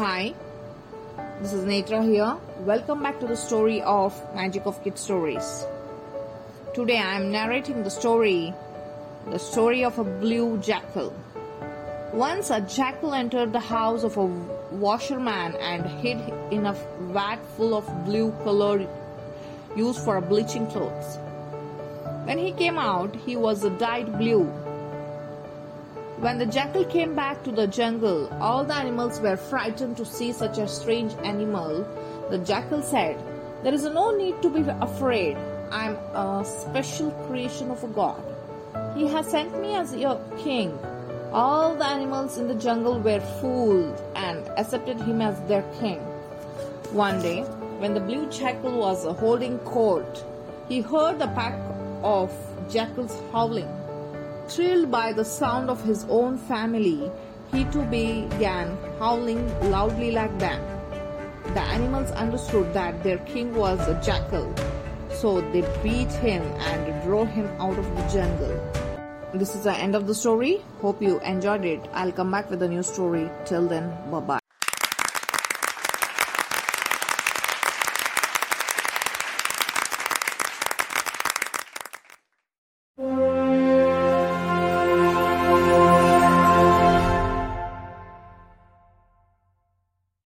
Hi, this is Netra here. Welcome back to the story of Magic of Kids Stories. Today I am narrating the story, the story of a blue jackal. Once a jackal entered the house of a washerman and hid in a vat full of blue color used for bleaching clothes. When he came out, he was dyed blue. When the jackal came back to the jungle, all the animals were frightened to see such a strange animal. The jackal said, There is no need to be afraid. I am a special creation of a god. He has sent me as your king. All the animals in the jungle were fooled and accepted him as their king. One day, when the blue jackal was holding court, he heard the pack of jackals howling. Thrilled by the sound of his own family, he too began howling loudly like them. The animals understood that their king was a jackal, so they beat him and drove him out of the jungle. This is the end of the story. Hope you enjoyed it. I'll come back with a new story. Till then, bye bye.